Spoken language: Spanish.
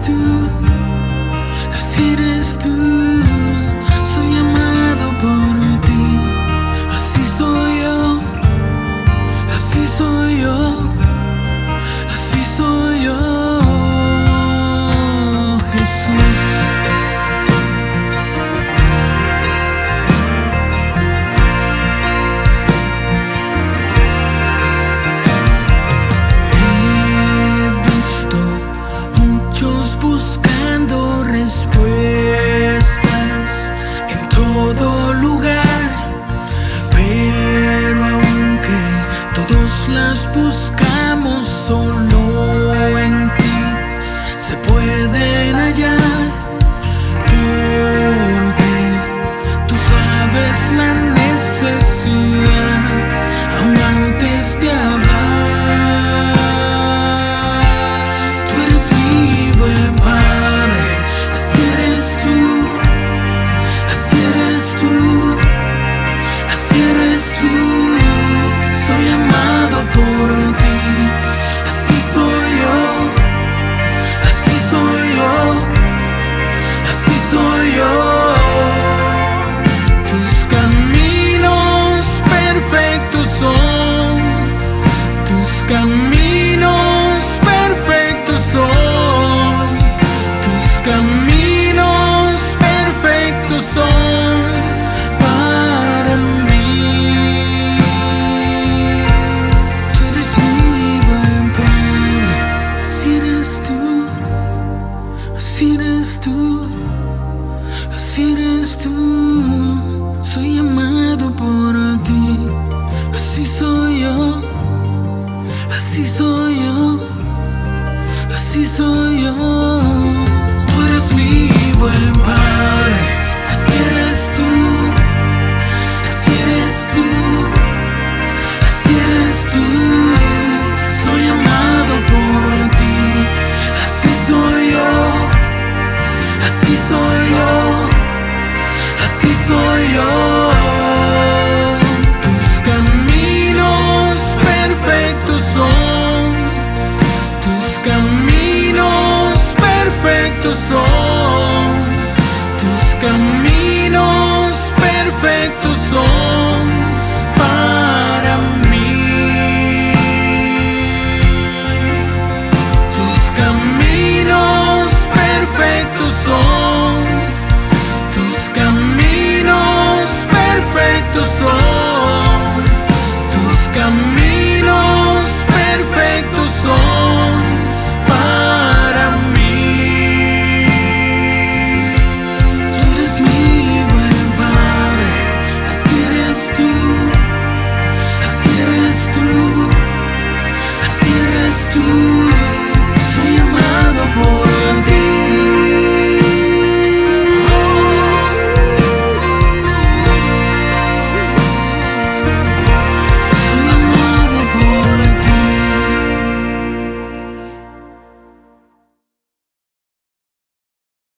to buscamos solo en ti se pueden hallar. eres tú, así eres tú. Soy amado por ti, así soy yo, así soy yo, así soy yo. Tú eres mi buen soy yo. Tus caminos perfectos son. Tus caminos perfectos son.